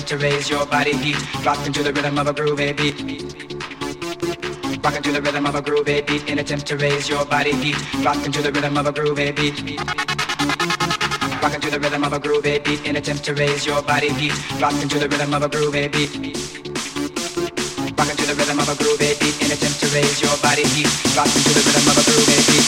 to raise your body heat. Rock into the rhythm of a groovy beat. Rocking to the rhythm of a groovy beat in attempt to raise your body heat. Rocking to the rhythm of a groovy beat. Rocking to the rhythm of a groovy beat in attempt to raise your body heat. Rocking to the rhythm of a groovy beat. Rocking to the rhythm of a groovy beat in attempt to raise your body heat. Rocking to the rhythm of a groovy beat.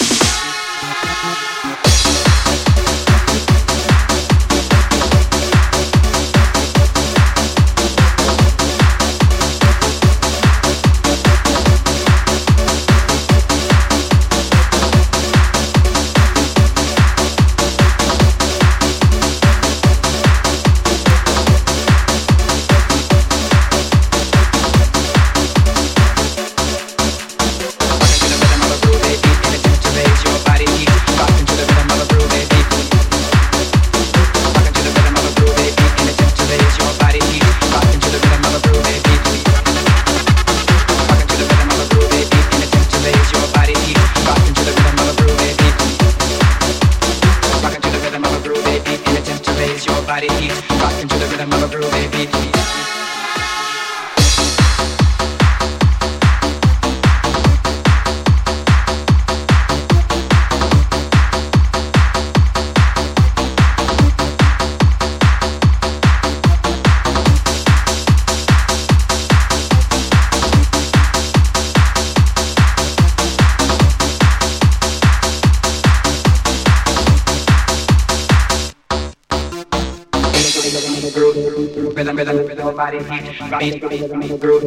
Beat, groove,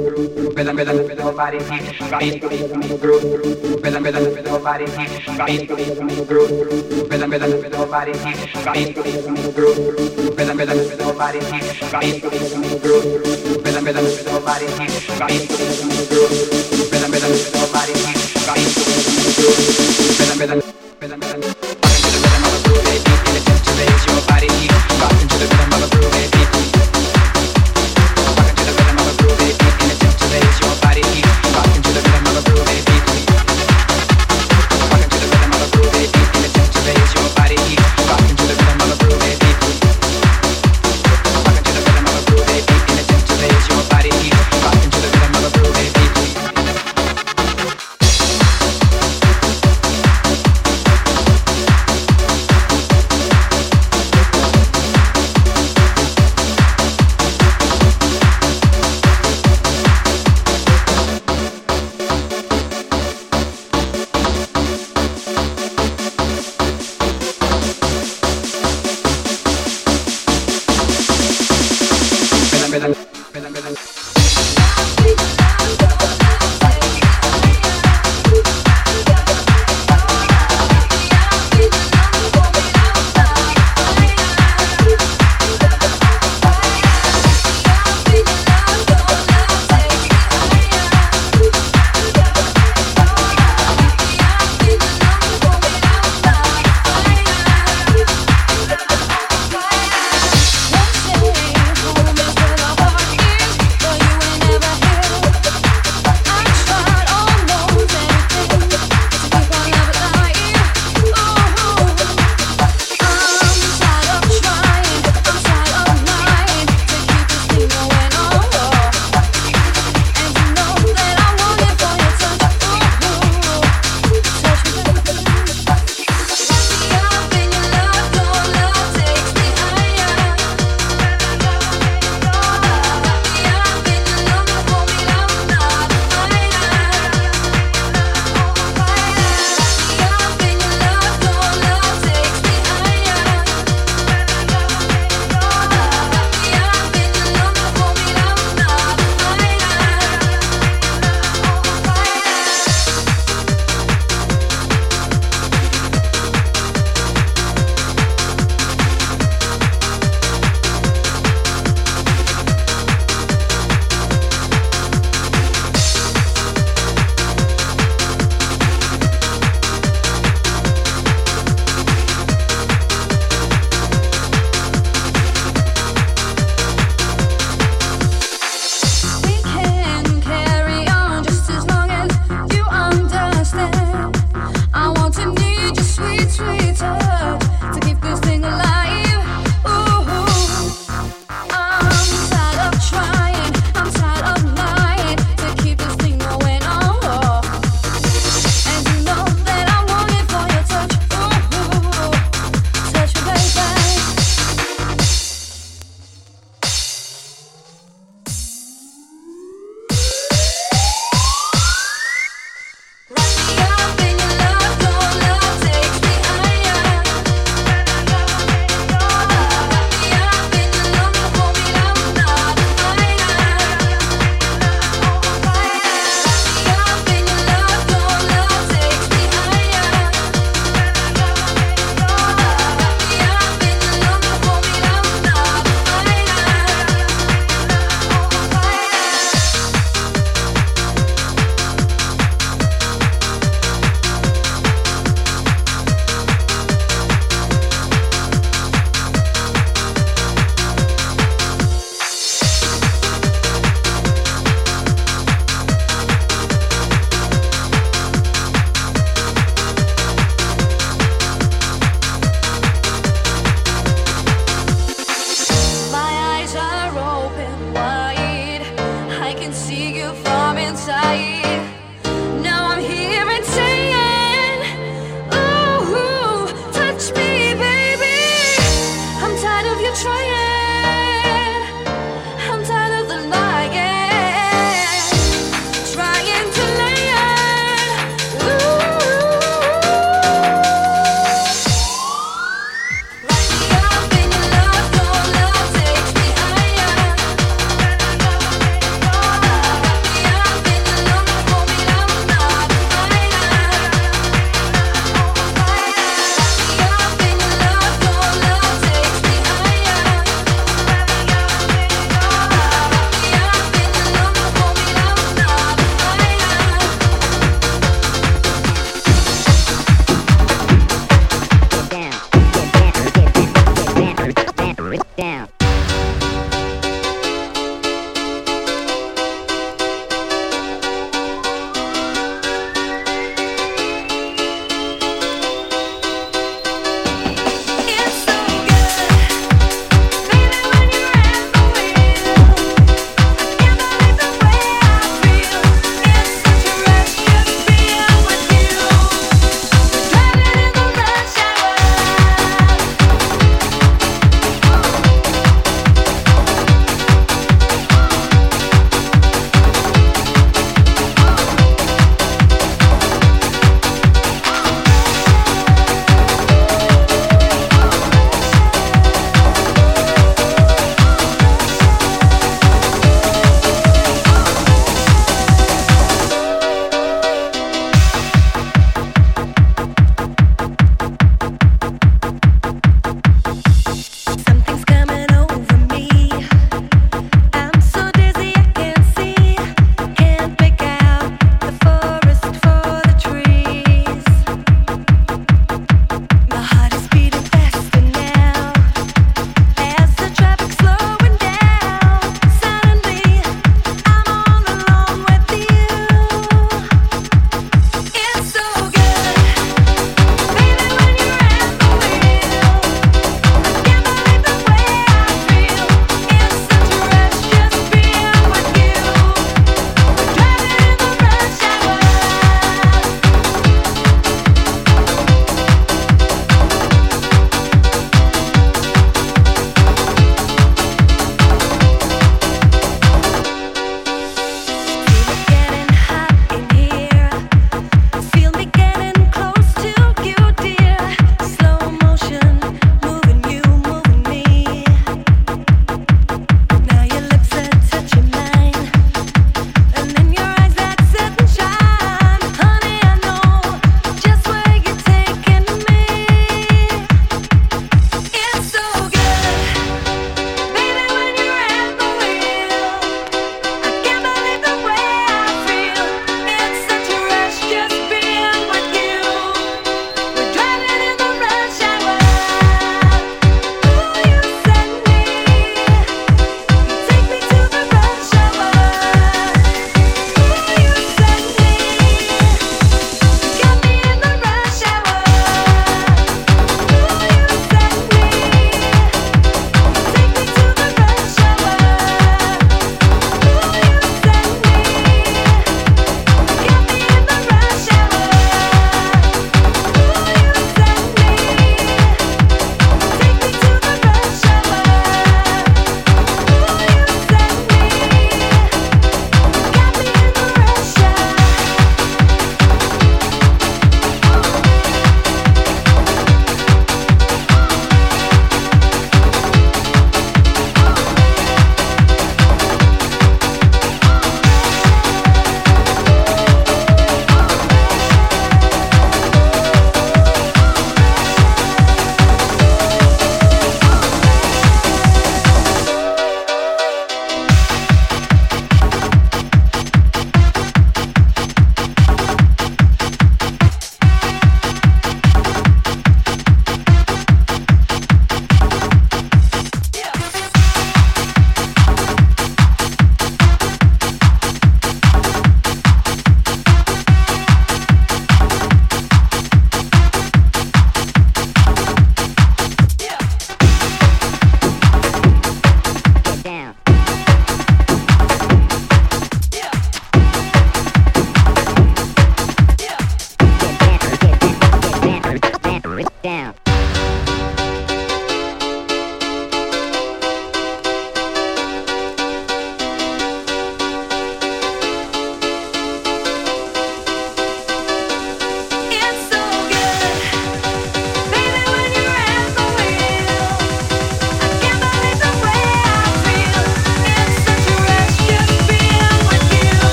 rhythm, rhythm, rhythm, body beat, groove, rhythm, rhythm, rhythm, body beat, groove, rhythm, rhythm, rhythm, body beat, groove, rhythm, rhythm, rhythm, body beat, groove, rhythm, rhythm, rhythm, body beat, groove, rhythm, rhythm, rhythm, body heat, Gracias.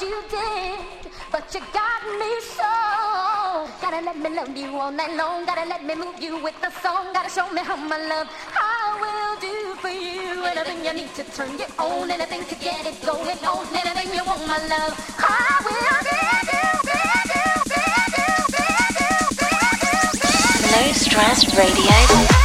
you did, but you got me so. Gotta let me love you all night long. Gotta let me move you with the song. Gotta show me how my love I will do for you. Anything you need to turn you on, anything to get it going on, anything you want, my love, I will give you. Low Stress Radio.